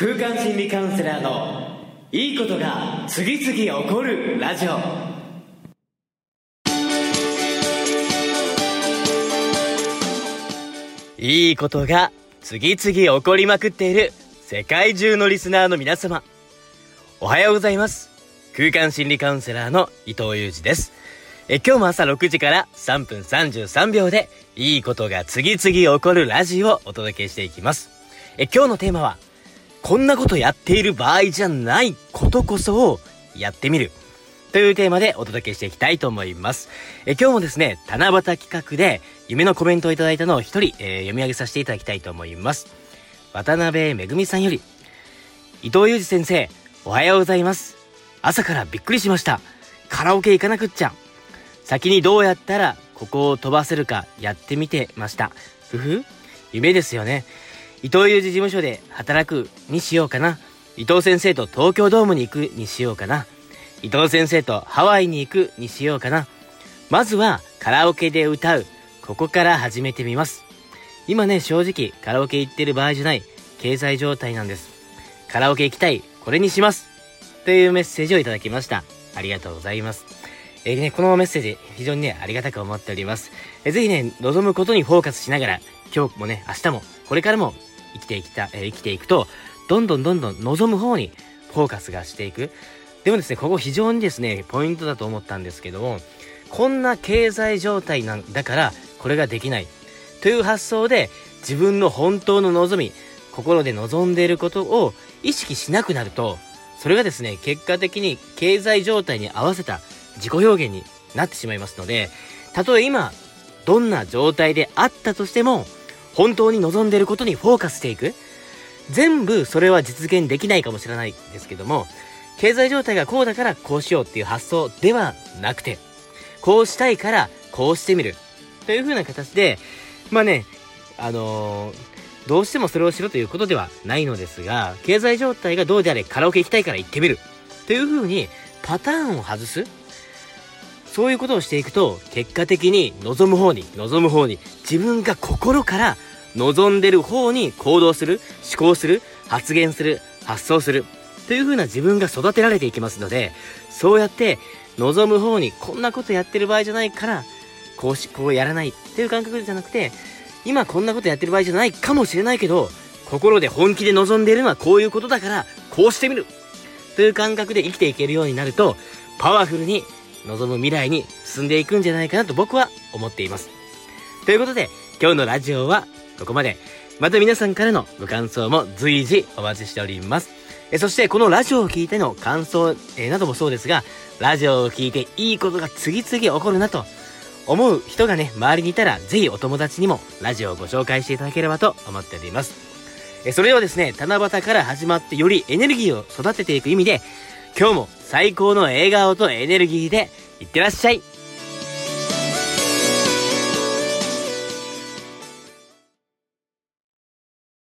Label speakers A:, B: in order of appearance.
A: 空間心理カウンセラーのいいことが次々起こるラジオ。いいことが次々起こりまくっている世界中のリスナーの皆様。おはようございます。空間心理カウンセラーの伊藤裕二です。え今日も朝6時から3分33秒でいいことが次々起こるラジオをお届けしていきます。え今日のテーマはこんなことやっている場合じゃないことこそをやってみる。というテーマでお届けしていきたいと思います。え今日もですね、七夕企画で夢のコメントをいただいたのを一人、えー、読み上げさせていただきたいと思います。渡辺めぐみさんより、伊藤裕二先生、おはようございます。朝からびっくりしました。カラオケ行かなくっちゃ。先にどうやったらここを飛ばせるかやってみてました。ふふ夢ですよね。伊藤裕二事務所で働くにしようかな。伊藤先生と東京ドームに行くにしようかな。伊藤先生とハワイに行くにしようかな。まずはカラオケで歌う。ここから始めてみます。今ね、正直カラオケ行ってる場合じゃない経済状態なんです。カラオケ行きたい。これにします。というメッセージをいただきました。ありがとうございます。えー、ね、このメッセージ非常にね、ありがたく思っております。えー、ぜひね、望むことにフォーカスしながら、今日もね、明日も、これからも生きていきた、えー、生きていくと、どんどんどんどん望む方にフォーカスがしていく。でもですね、ここ非常にですね、ポイントだと思ったんですけども、こんな経済状態なんだから、これができない。という発想で、自分の本当の望み、心で望んでいることを意識しなくなると、それがですね、結果的に経済状態に合わせた自己表現になってしまいますので、たとえ今、どんな状態であったとしても、本当に望んでることにフォーカスしていく。全部それは実現できないかもしれないですけども、経済状態がこうだからこうしようっていう発想ではなくて、こうしたいからこうしてみる。という風な形で、まあね、あのー、どうしてもそれをしろということではないのですが、経済状態がどうであれカラオケ行きたいから行ってみる。という風にパターンを外す。そういうことをしていくと、結果的に望む方に、望む方に、自分が心から望んでる方に行動する、思考する、発言する、発想する、という風な自分が育てられていきますので、そうやって望む方にこんなことやってる場合じゃないから、こうし、こうやらないっていう感覚じゃなくて、今こんなことやってる場合じゃないかもしれないけど、心で本気で望んでいるのはこういうことだから、こうしてみるという感覚で生きていけるようになると、パワフルに望む未来に進んでいくんじゃないかなと僕は思っています。ということで、今日のラジオはここまで。また皆さんからのご感想も随時お待ちしております。えそしてこのラジオを聴いての感想、えなどもそうですが、ラジオを聴いていいことが次々起こるなと思う人がね、周りにいたら、ぜひお友達にもラジオをご紹介していただければと思っております。えそれではですね、七夕から始まってよりエネルギーを育てていく意味で、今日も最高の笑顔とエネルギーでいってらっしゃい